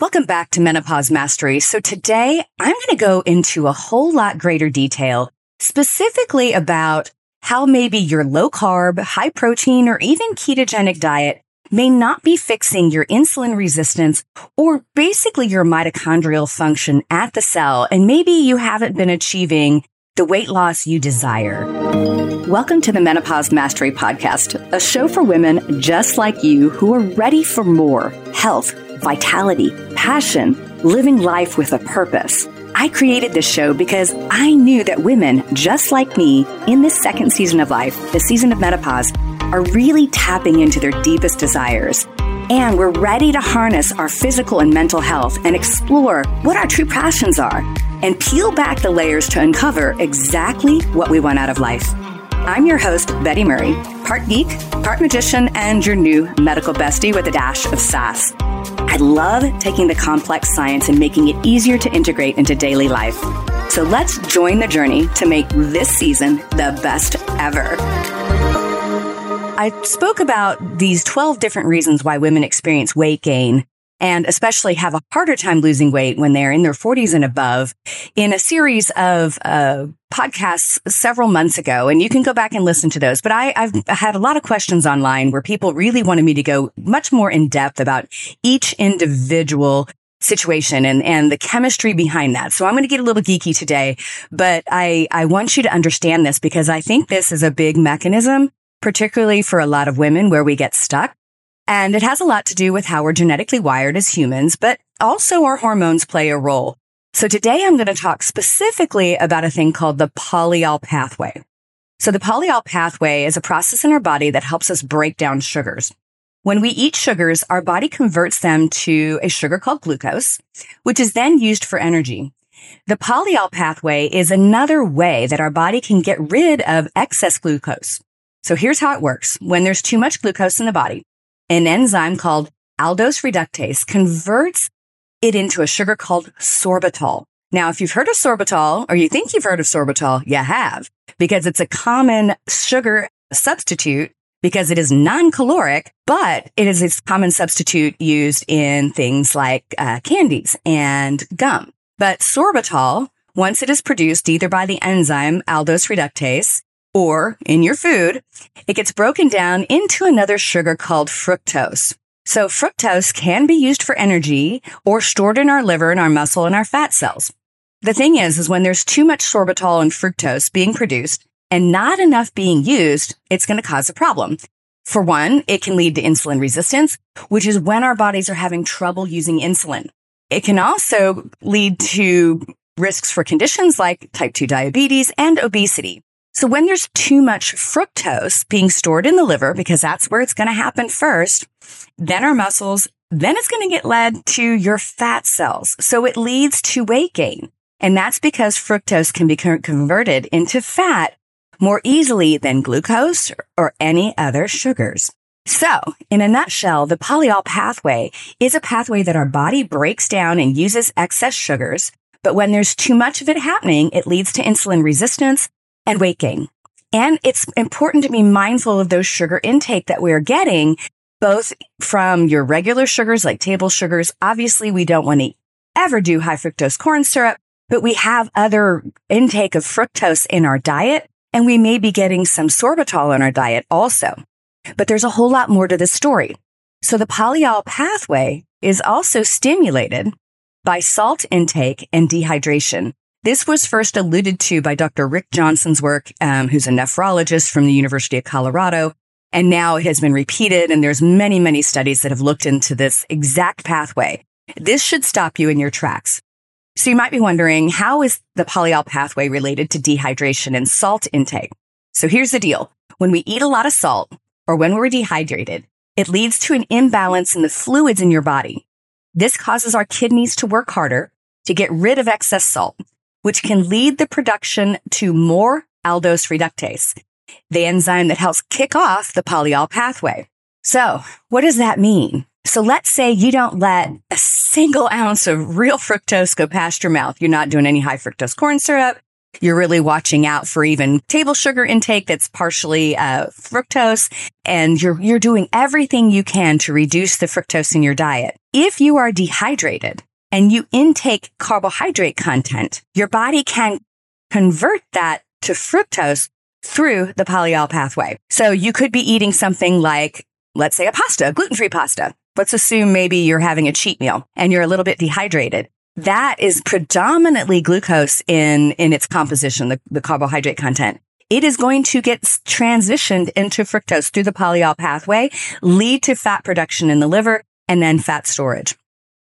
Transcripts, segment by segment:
Welcome back to Menopause Mastery. So today I'm going to go into a whole lot greater detail, specifically about how maybe your low carb, high protein, or even ketogenic diet may not be fixing your insulin resistance or basically your mitochondrial function at the cell. And maybe you haven't been achieving the weight loss you desire. Welcome to the Menopause Mastery Podcast, a show for women just like you who are ready for more health vitality, passion, living life with a purpose. I created this show because I knew that women just like me in this second season of life, the season of menopause, are really tapping into their deepest desires. And we're ready to harness our physical and mental health and explore what our true passions are and peel back the layers to uncover exactly what we want out of life. I'm your host, Betty Murray, part geek, part magician, and your new medical bestie with a dash of sass. I love taking the complex science and making it easier to integrate into daily life. So let's join the journey to make this season the best ever. I spoke about these 12 different reasons why women experience weight gain and especially have a harder time losing weight when they're in their 40s and above in a series of uh, podcasts several months ago. And you can go back and listen to those. But I, I've had a lot of questions online where people really wanted me to go much more in depth about each individual situation and, and the chemistry behind that. So I'm going to get a little geeky today, but I, I want you to understand this because I think this is a big mechanism, particularly for a lot of women where we get stuck and it has a lot to do with how we're genetically wired as humans, but also our hormones play a role. So today I'm going to talk specifically about a thing called the polyol pathway. So the polyol pathway is a process in our body that helps us break down sugars. When we eat sugars, our body converts them to a sugar called glucose, which is then used for energy. The polyol pathway is another way that our body can get rid of excess glucose. So here's how it works. When there's too much glucose in the body, an enzyme called aldose reductase converts it into a sugar called sorbitol. Now, if you've heard of sorbitol or you think you've heard of sorbitol, you have because it's a common sugar substitute because it is non-caloric, but it is a common substitute used in things like uh, candies and gum. But sorbitol, once it is produced either by the enzyme aldose reductase or in your food, it gets broken down into another sugar called fructose. So fructose can be used for energy or stored in our liver and our muscle and our fat cells. The thing is, is when there's too much sorbitol and fructose being produced and not enough being used, it's going to cause a problem. For one, it can lead to insulin resistance, which is when our bodies are having trouble using insulin. It can also lead to risks for conditions like type 2 diabetes and obesity. So when there's too much fructose being stored in the liver, because that's where it's going to happen first, then our muscles, then it's going to get led to your fat cells. So it leads to weight gain. And that's because fructose can be converted into fat more easily than glucose or any other sugars. So, in a nutshell, the polyol pathway is a pathway that our body breaks down and uses excess sugars. But when there's too much of it happening, it leads to insulin resistance and weight gain. And it's important to be mindful of those sugar intake that we're getting, both from your regular sugars like table sugars. Obviously, we don't want to ever do high fructose corn syrup, but we have other intake of fructose in our diet and we may be getting some sorbitol in our diet also. But there's a whole lot more to this story. So the polyol pathway is also stimulated by salt intake and dehydration. This was first alluded to by Dr. Rick Johnson's work, um, who's a nephrologist from the University of Colorado. And now it has been repeated. And there's many, many studies that have looked into this exact pathway. This should stop you in your tracks. So you might be wondering, how is the polyol pathway related to dehydration and salt intake? So here's the deal. When we eat a lot of salt or when we're dehydrated, it leads to an imbalance in the fluids in your body. This causes our kidneys to work harder to get rid of excess salt which can lead the production to more aldose reductase, the enzyme that helps kick off the polyol pathway. So what does that mean? So let's say you don't let a single ounce of real fructose go past your mouth. You're not doing any high fructose corn syrup. You're really watching out for even table sugar intake that's partially uh, fructose, and you're you're doing everything you can to reduce the fructose in your diet. if you are dehydrated and you intake carbohydrate content, your body can convert that to fructose through the polyol pathway. So you could be eating something like, let's say a pasta, gluten free pasta. Let's assume maybe you're having a cheat meal and you're a little bit dehydrated. That is predominantly glucose in, in its composition, the, the carbohydrate content. It is going to get transitioned into fructose through the polyol pathway, lead to fat production in the liver and then fat storage.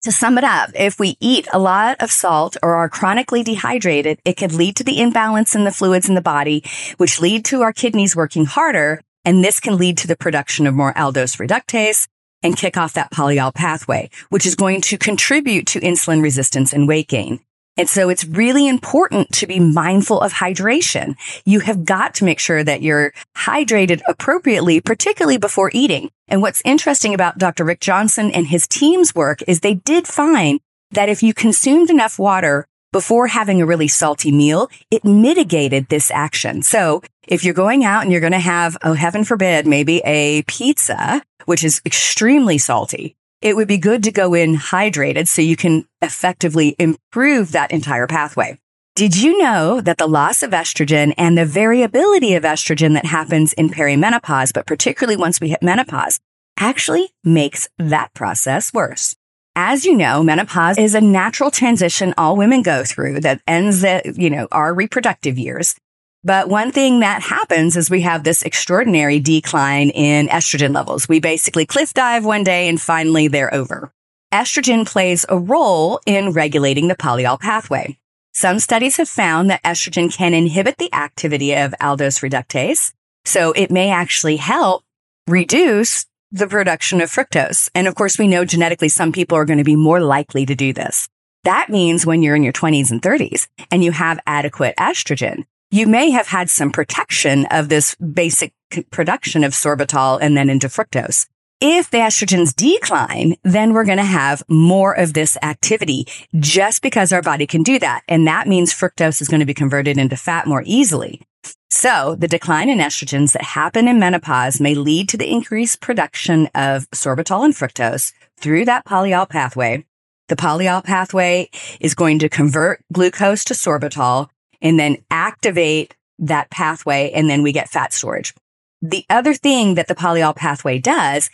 To sum it up, if we eat a lot of salt or are chronically dehydrated, it could lead to the imbalance in the fluids in the body, which lead to our kidneys working harder. And this can lead to the production of more aldose reductase and kick off that polyol pathway, which is going to contribute to insulin resistance and weight gain. And so it's really important to be mindful of hydration. You have got to make sure that you're hydrated appropriately, particularly before eating. And what's interesting about Dr. Rick Johnson and his team's work is they did find that if you consumed enough water before having a really salty meal, it mitigated this action. So if you're going out and you're going to have, oh, heaven forbid, maybe a pizza, which is extremely salty, it would be good to go in hydrated so you can effectively improve that entire pathway. Did you know that the loss of estrogen and the variability of estrogen that happens in perimenopause, but particularly once we hit menopause, actually makes that process worse? As you know, menopause is a natural transition all women go through that ends the, you know, our reproductive years. But one thing that happens is we have this extraordinary decline in estrogen levels. We basically cliff dive one day and finally they're over. Estrogen plays a role in regulating the polyol pathway. Some studies have found that estrogen can inhibit the activity of aldose reductase. So it may actually help reduce the production of fructose. And of course, we know genetically some people are going to be more likely to do this. That means when you're in your 20s and 30s and you have adequate estrogen, you may have had some protection of this basic production of sorbitol and then into fructose. If the estrogens decline, then we're going to have more of this activity just because our body can do that. And that means fructose is going to be converted into fat more easily. So the decline in estrogens that happen in menopause may lead to the increased production of sorbitol and fructose through that polyol pathway. The polyol pathway is going to convert glucose to sorbitol, and then activate that pathway. And then we get fat storage. The other thing that the polyol pathway does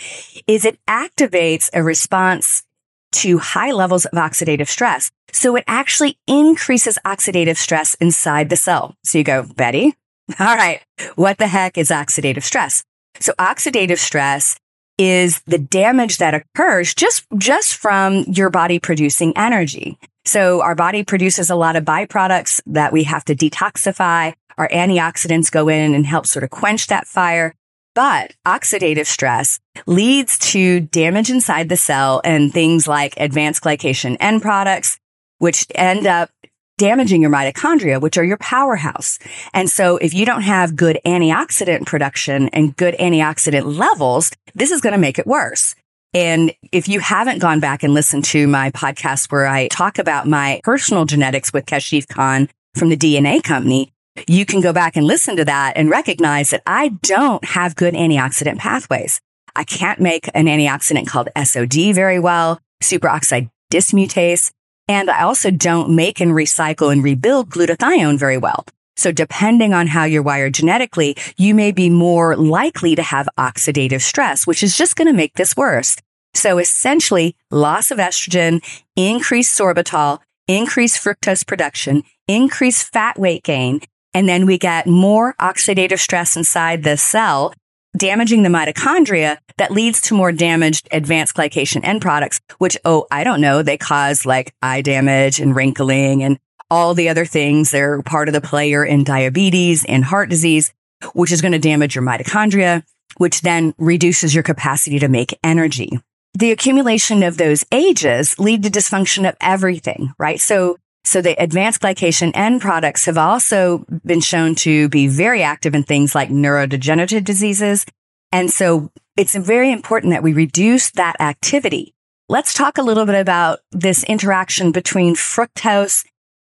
is it activates a response to high levels of oxidative stress. So it actually increases oxidative stress inside the cell. So you go, Betty, all right, what the heck is oxidative stress? So oxidative stress is the damage that occurs just, just from your body producing energy. So our body produces a lot of byproducts that we have to detoxify. Our antioxidants go in and help sort of quench that fire. But oxidative stress leads to damage inside the cell and things like advanced glycation end products, which end up damaging your mitochondria, which are your powerhouse. And so if you don't have good antioxidant production and good antioxidant levels, this is going to make it worse. And if you haven't gone back and listened to my podcast where I talk about my personal genetics with Kashif Khan from the DNA company, you can go back and listen to that and recognize that I don't have good antioxidant pathways. I can't make an antioxidant called SOD very well, superoxide dismutase. And I also don't make and recycle and rebuild glutathione very well. So depending on how you're wired genetically, you may be more likely to have oxidative stress, which is just going to make this worse. So essentially loss of estrogen, increased sorbitol, increased fructose production, increased fat weight gain. And then we get more oxidative stress inside the cell, damaging the mitochondria that leads to more damaged advanced glycation end products, which, oh, I don't know, they cause like eye damage and wrinkling and all the other things. They're part of the player in diabetes and heart disease, which is going to damage your mitochondria, which then reduces your capacity to make energy. The accumulation of those ages lead to dysfunction of everything, right? So, so the advanced glycation end products have also been shown to be very active in things like neurodegenerative diseases. And so it's very important that we reduce that activity. Let's talk a little bit about this interaction between fructose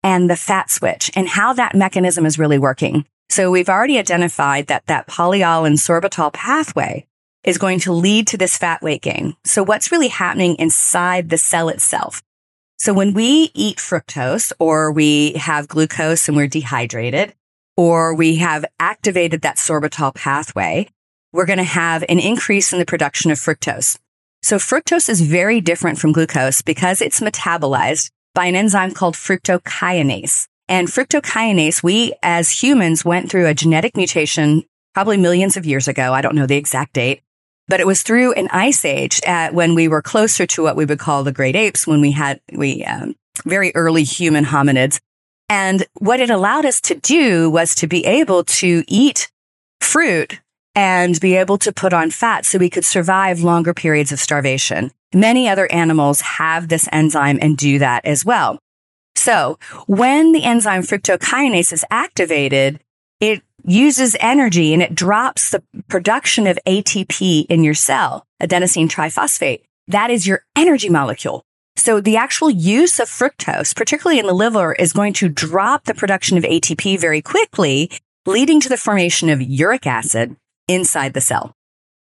and the fat switch and how that mechanism is really working. So we've already identified that that polyol and sorbitol pathway is going to lead to this fat weight gain. So what's really happening inside the cell itself? So when we eat fructose or we have glucose and we're dehydrated or we have activated that sorbitol pathway, we're going to have an increase in the production of fructose. So fructose is very different from glucose because it's metabolized by an enzyme called fructokinase. And fructokinase, we as humans went through a genetic mutation probably millions of years ago. I don't know the exact date, but it was through an ice age at when we were closer to what we would call the great apes when we had, we, um, very early human hominids. And what it allowed us to do was to be able to eat fruit and be able to put on fat so we could survive longer periods of starvation. Many other animals have this enzyme and do that as well. So when the enzyme fructokinase is activated, it uses energy and it drops the production of ATP in your cell, adenosine triphosphate. That is your energy molecule. So the actual use of fructose, particularly in the liver, is going to drop the production of ATP very quickly, leading to the formation of uric acid inside the cell.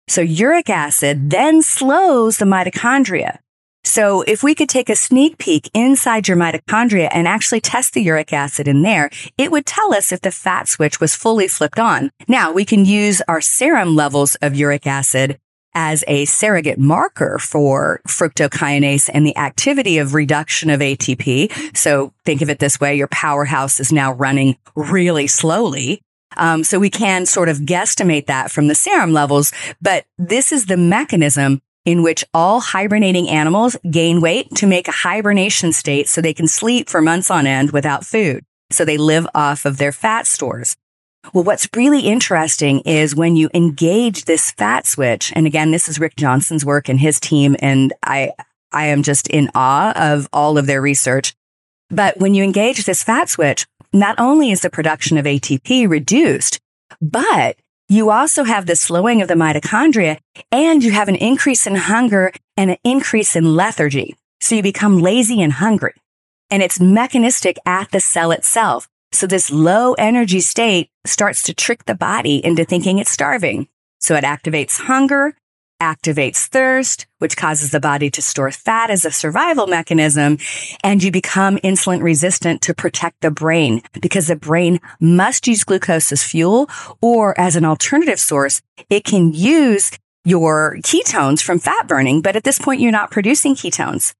So uric acid then slows the mitochondria. So if we could take a sneak peek inside your mitochondria and actually test the uric acid in there, it would tell us if the fat switch was fully flipped on. Now we can use our serum levels of uric acid as a surrogate marker for fructokinase and the activity of reduction of ATP. So think of it this way. Your powerhouse is now running really slowly. Um, so we can sort of guesstimate that from the serum levels, but this is the mechanism in which all hibernating animals gain weight to make a hibernation state so they can sleep for months on end without food. So they live off of their fat stores. Well, what's really interesting is when you engage this fat switch, and again, this is Rick Johnson's work and his team, and I, I am just in awe of all of their research. But when you engage this fat switch, not only is the production of ATP reduced, but you also have the slowing of the mitochondria and you have an increase in hunger and an increase in lethargy. So you become lazy and hungry. And it's mechanistic at the cell itself. So this low energy state starts to trick the body into thinking it's starving. So it activates hunger activates thirst, which causes the body to store fat as a survival mechanism. And you become insulin resistant to protect the brain because the brain must use glucose as fuel or as an alternative source. It can use your ketones from fat burning, but at this point, you're not producing ketones.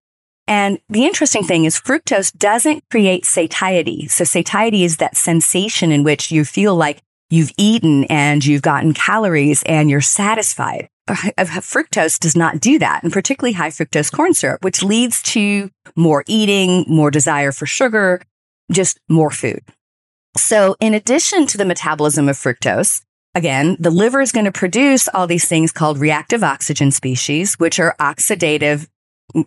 And the interesting thing is fructose doesn't create satiety. So satiety is that sensation in which you feel like you've eaten and you've gotten calories and you're satisfied. Fructose does not do that, and particularly high fructose corn syrup, which leads to more eating, more desire for sugar, just more food. So in addition to the metabolism of fructose, again, the liver is going to produce all these things called reactive oxygen species, which are oxidative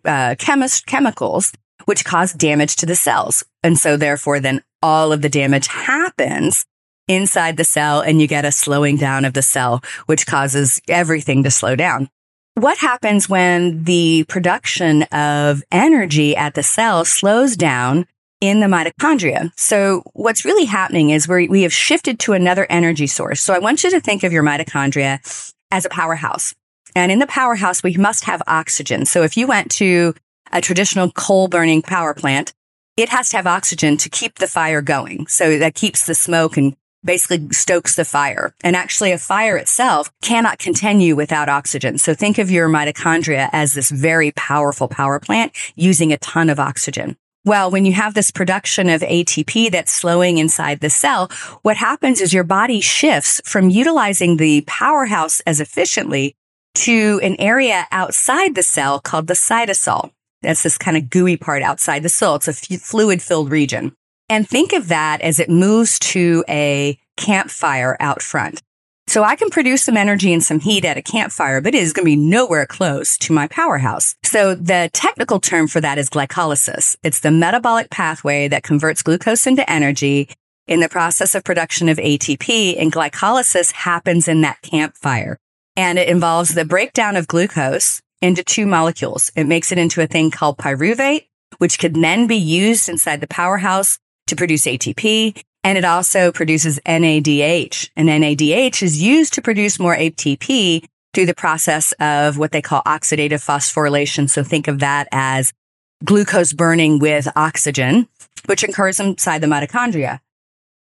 uh, chemist- chemicals, which cause damage to the cells. And so therefore, then all of the damage happens inside the cell and you get a slowing down of the cell, which causes everything to slow down. What happens when the production of energy at the cell slows down in the mitochondria? So what's really happening is we we have shifted to another energy source. So I want you to think of your mitochondria as a powerhouse. And in the powerhouse, we must have oxygen. So if you went to a traditional coal burning power plant, it has to have oxygen to keep the fire going. So that keeps the smoke and basically stokes the fire. And actually a fire itself cannot continue without oxygen. So think of your mitochondria as this very powerful power plant using a ton of oxygen. Well, when you have this production of ATP that's slowing inside the cell, what happens is your body shifts from utilizing the powerhouse as efficiently to an area outside the cell called the cytosol. That's this kind of gooey part outside the cell. It's a fluid filled region. And think of that as it moves to a campfire out front. So I can produce some energy and some heat at a campfire, but it is going to be nowhere close to my powerhouse. So the technical term for that is glycolysis. It's the metabolic pathway that converts glucose into energy in the process of production of ATP and glycolysis happens in that campfire. And it involves the breakdown of glucose into two molecules. It makes it into a thing called pyruvate, which could then be used inside the powerhouse to produce ATP. And it also produces NADH. And NADH is used to produce more ATP through the process of what they call oxidative phosphorylation. So think of that as glucose burning with oxygen, which occurs inside the mitochondria.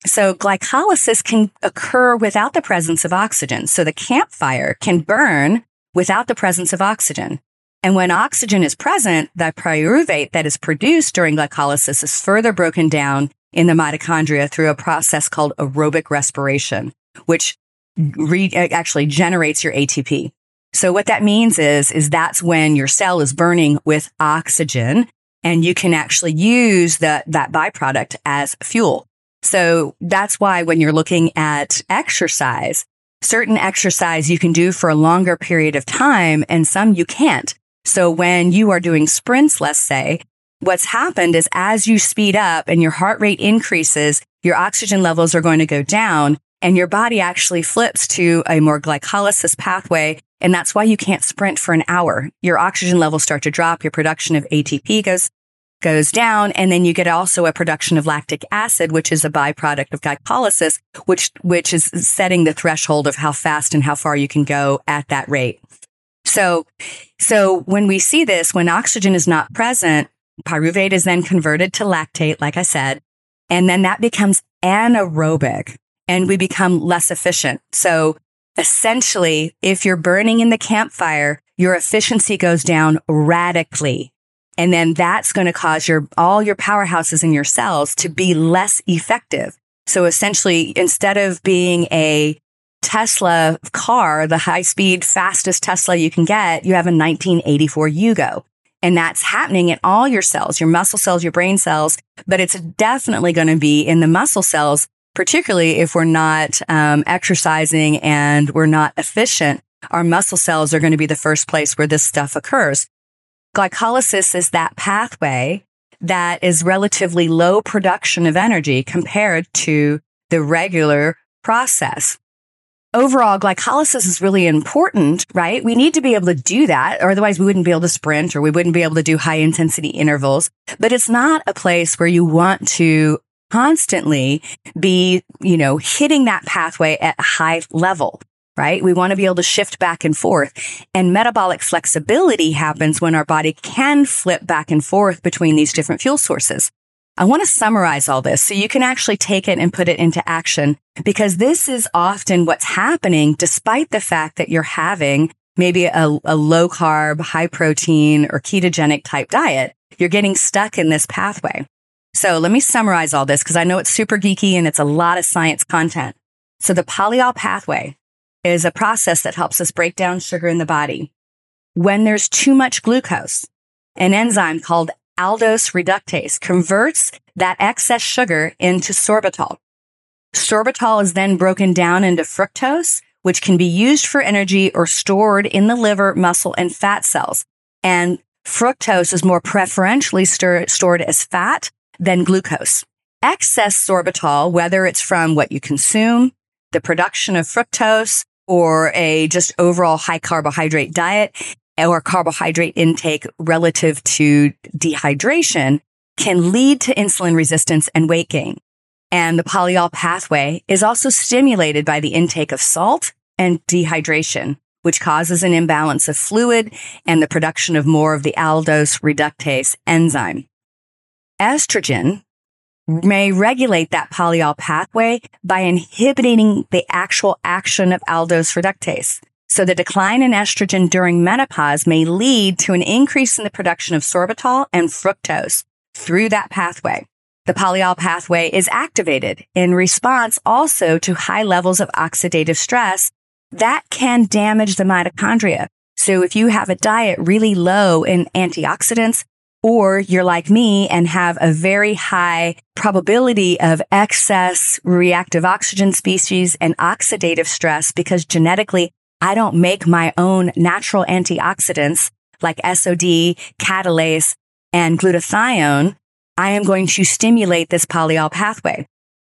So glycolysis can occur without the presence of oxygen. So the campfire can burn without the presence of oxygen. And when oxygen is present, the pyruvate that is produced during glycolysis is further broken down in the mitochondria through a process called aerobic respiration, which re- actually generates your ATP. So what that means is, is that's when your cell is burning with oxygen and you can actually use that, that byproduct as fuel. So that's why when you're looking at exercise, certain exercise you can do for a longer period of time and some you can't. So when you are doing sprints, let's say, what's happened is as you speed up and your heart rate increases, your oxygen levels are going to go down and your body actually flips to a more glycolysis pathway. And that's why you can't sprint for an hour. Your oxygen levels start to drop. Your production of ATP goes, goes down. And then you get also a production of lactic acid, which is a byproduct of glycolysis, which, which is setting the threshold of how fast and how far you can go at that rate. So, so when we see this, when oxygen is not present, pyruvate is then converted to lactate, like I said, and then that becomes anaerobic and we become less efficient. So essentially, if you're burning in the campfire, your efficiency goes down radically. And then that's going to cause your, all your powerhouses in your cells to be less effective. So essentially, instead of being a Tesla car, the high speed, fastest Tesla you can get, you have a 1984 Yugo. And that's happening in all your cells, your muscle cells, your brain cells, but it's definitely going to be in the muscle cells, particularly if we're not um, exercising and we're not efficient. Our muscle cells are going to be the first place where this stuff occurs. Glycolysis is that pathway that is relatively low production of energy compared to the regular process overall glycolysis is really important, right? We need to be able to do that, or otherwise we wouldn't be able to sprint or we wouldn't be able to do high intensity intervals. But it's not a place where you want to constantly be, you know, hitting that pathway at a high level. Right? We want to be able to shift back and forth. And metabolic flexibility happens when our body can flip back and forth between these different fuel sources. I want to summarize all this so you can actually take it and put it into action because this is often what's happening despite the fact that you're having maybe a, a, low carb, high protein or ketogenic type diet. You're getting stuck in this pathway. So let me summarize all this because I know it's super geeky and it's a lot of science content. So the polyol pathway is a process that helps us break down sugar in the body. When there's too much glucose, an enzyme called aldose reductase converts that excess sugar into sorbitol. Sorbitol is then broken down into fructose, which can be used for energy or stored in the liver, muscle, and fat cells. And fructose is more preferentially stir- stored as fat than glucose. Excess sorbitol, whether it's from what you consume, the production of fructose, or a just overall high carbohydrate diet, or carbohydrate intake relative to dehydration can lead to insulin resistance and weight gain. And the polyol pathway is also stimulated by the intake of salt and dehydration, which causes an imbalance of fluid and the production of more of the aldose reductase enzyme. Estrogen may regulate that polyol pathway by inhibiting the actual action of aldose reductase. So the decline in estrogen during menopause may lead to an increase in the production of sorbitol and fructose through that pathway. The polyol pathway is activated in response also to high levels of oxidative stress that can damage the mitochondria. So if you have a diet really low in antioxidants, or you're like me and have a very high probability of excess reactive oxygen species and oxidative stress because genetically I don't make my own natural antioxidants like SOD, catalase, and glutathione, I am going to stimulate this polyol pathway.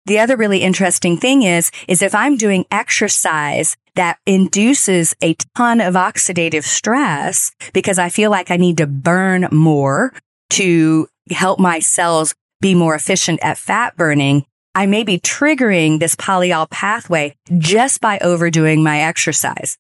The other really interesting thing is, is if I'm doing exercise that induces a ton of oxidative stress because I feel like I need to burn more to help my cells be more efficient at fat burning, I may be triggering this polyol pathway just by overdoing my exercise.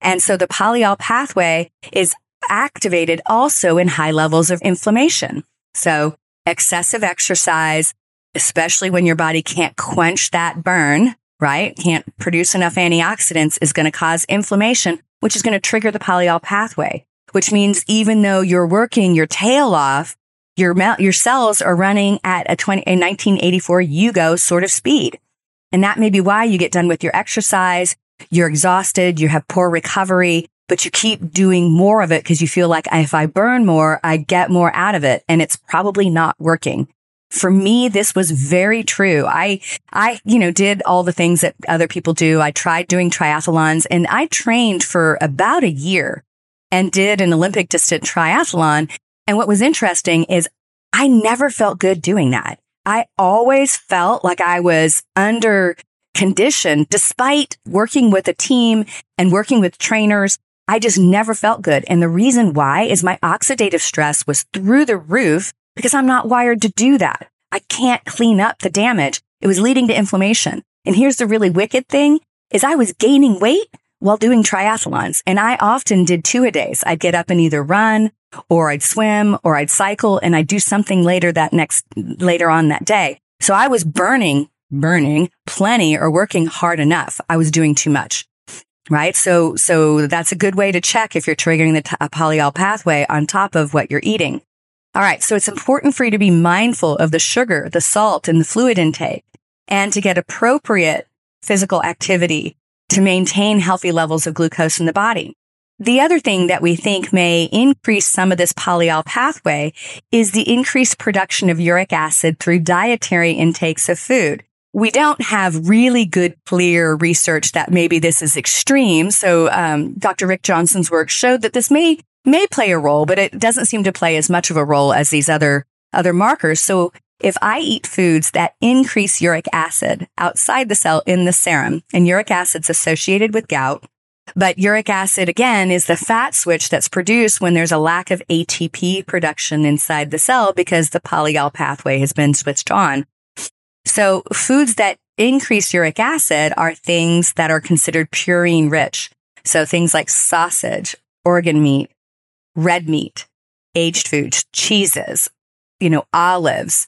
And so the polyol pathway is activated also in high levels of inflammation. So excessive exercise, especially when your body can't quench that burn, right? Can't produce enough antioxidants is going to cause inflammation, which is going to trigger the polyol pathway, which means even though you're working your tail off, your, your cells are running at a 20, a 1984 Yugo sort of speed. And that may be why you get done with your exercise. You're exhausted. You have poor recovery, but you keep doing more of it because you feel like if I burn more, I get more out of it. And it's probably not working. For me, this was very true. I, I, you know, did all the things that other people do. I tried doing triathlons and I trained for about a year and did an Olympic distance triathlon. And what was interesting is I never felt good doing that. I always felt like I was under condition despite working with a team and working with trainers. I just never felt good. And the reason why is my oxidative stress was through the roof because I'm not wired to do that. I can't clean up the damage. It was leading to inflammation. And here's the really wicked thing is I was gaining weight while doing triathlons. And I often did two a days. I'd get up and either run or I'd swim or I'd cycle and I'd do something later that next, later on that day. So I was burning, burning plenty or working hard enough. I was doing too much. Right. So, so that's a good way to check if you're triggering the t- polyol pathway on top of what you're eating. All right. So it's important for you to be mindful of the sugar, the salt and the fluid intake and to get appropriate physical activity to maintain healthy levels of glucose in the body. The other thing that we think may increase some of this polyol pathway is the increased production of uric acid through dietary intakes of food. We don't have really good, clear research that maybe this is extreme. So, um, Dr. Rick Johnson's work showed that this may may play a role, but it doesn't seem to play as much of a role as these other other markers. So, if I eat foods that increase uric acid outside the cell in the serum, and uric acid's associated with gout, but uric acid, again, is the fat switch that's produced when there's a lack of ATP production inside the cell because the polyol pathway has been switched on. So foods that increase uric acid are things that are considered purine rich. So things like sausage, organ meat, red meat, aged foods, cheeses, you know, olives,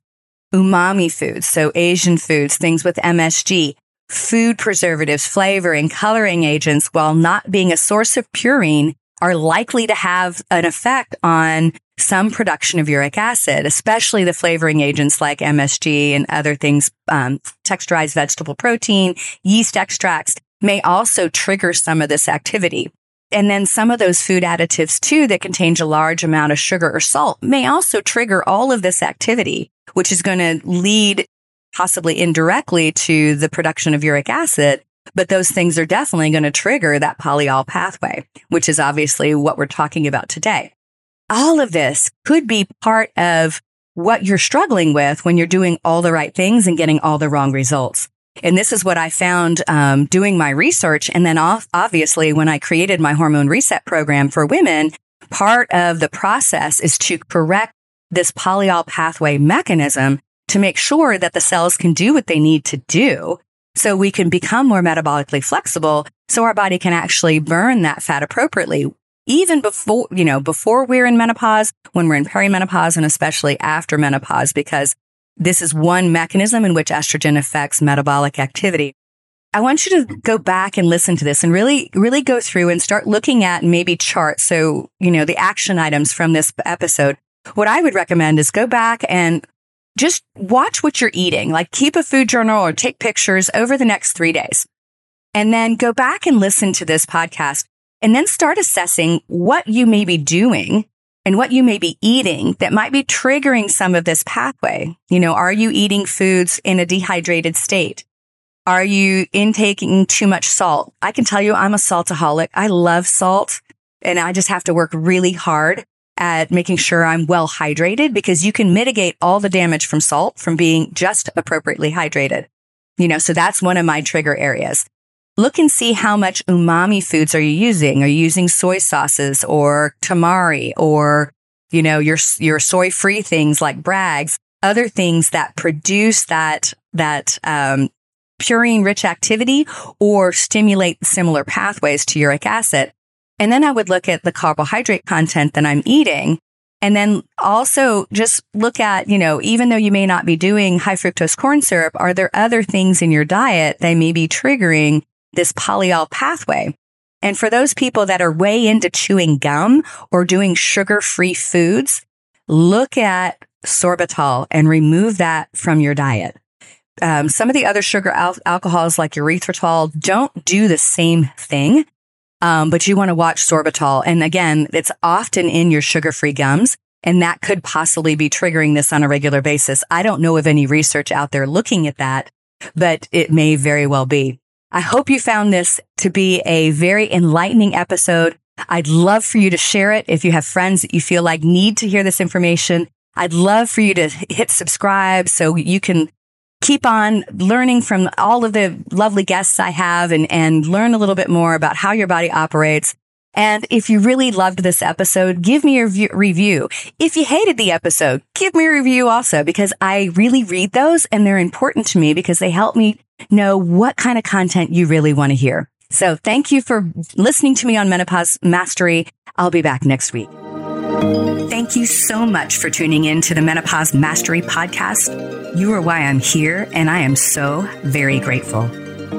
umami foods. So Asian foods, things with MSG, food preservatives, flavoring, coloring agents, while not being a source of purine, are likely to have an effect on some production of uric acid, especially the flavoring agents like MSG and other things, um, texturized vegetable protein, yeast extracts may also trigger some of this activity. And then some of those food additives too that contain a large amount of sugar or salt may also trigger all of this activity, which is going to lead possibly indirectly to the production of uric acid. But those things are definitely going to trigger that polyol pathway, which is obviously what we're talking about today. All of this could be part of what you're struggling with when you're doing all the right things and getting all the wrong results. And this is what I found um, doing my research. And then obviously, when I created my hormone reset program for women, part of the process is to correct this polyol pathway mechanism to make sure that the cells can do what they need to do so we can become more metabolically flexible so our body can actually burn that fat appropriately even before you know before we're in menopause when we're in perimenopause and especially after menopause because this is one mechanism in which estrogen affects metabolic activity I want you to go back and listen to this and really, really go through and start looking at maybe charts. So, you know, the action items from this episode. What I would recommend is go back and just watch what you're eating, like keep a food journal or take pictures over the next three days. And then go back and listen to this podcast and then start assessing what you may be doing and what you may be eating that might be triggering some of this pathway. You know, are you eating foods in a dehydrated state? Are you intaking too much salt? I can tell you I'm a saltaholic. I love salt and I just have to work really hard at making sure I'm well hydrated because you can mitigate all the damage from salt from being just appropriately hydrated. You know, so that's one of my trigger areas. Look and see how much umami foods are you using? Are you using soy sauces or tamari or, you know, your, your soy free things like Bragg's, other things that produce that, that, um, purine rich activity or stimulate similar pathways to uric acid. And then I would look at the carbohydrate content that I'm eating. And then also just look at, you know, even though you may not be doing high fructose corn syrup, are there other things in your diet that may be triggering this polyol pathway? And for those people that are way into chewing gum or doing sugar free foods, look at sorbitol and remove that from your diet. Um, some of the other sugar al- alcohols like erythritol don't do the same thing. Um, but you want to watch sorbitol. And again, it's often in your sugar free gums. And that could possibly be triggering this on a regular basis. I don't know of any research out there looking at that, but it may very well be. I hope you found this to be a very enlightening episode. I'd love for you to share it if you have friends that you feel like need to hear this information. I'd love for you to hit subscribe so you can keep on learning from all of the lovely guests I have and, and learn a little bit more about how your body operates. And if you really loved this episode, give me a review. If you hated the episode, give me a review also because I really read those and they're important to me because they help me know what kind of content you really want to hear. So thank you for listening to me on Menopause Mastery. I'll be back next week. Thank you so much for tuning in to the Menopause Mastery podcast. You are why I'm here, and I am so very grateful.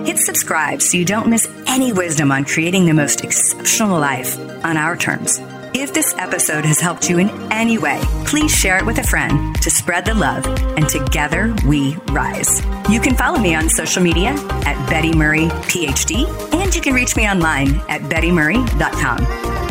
Hit subscribe so you don't miss any wisdom on creating the most exceptional life on our terms. If this episode has helped you in any way, please share it with a friend to spread the love, and together we rise. You can follow me on social media at Betty Murray PhD, and you can reach me online at bettymurray.com.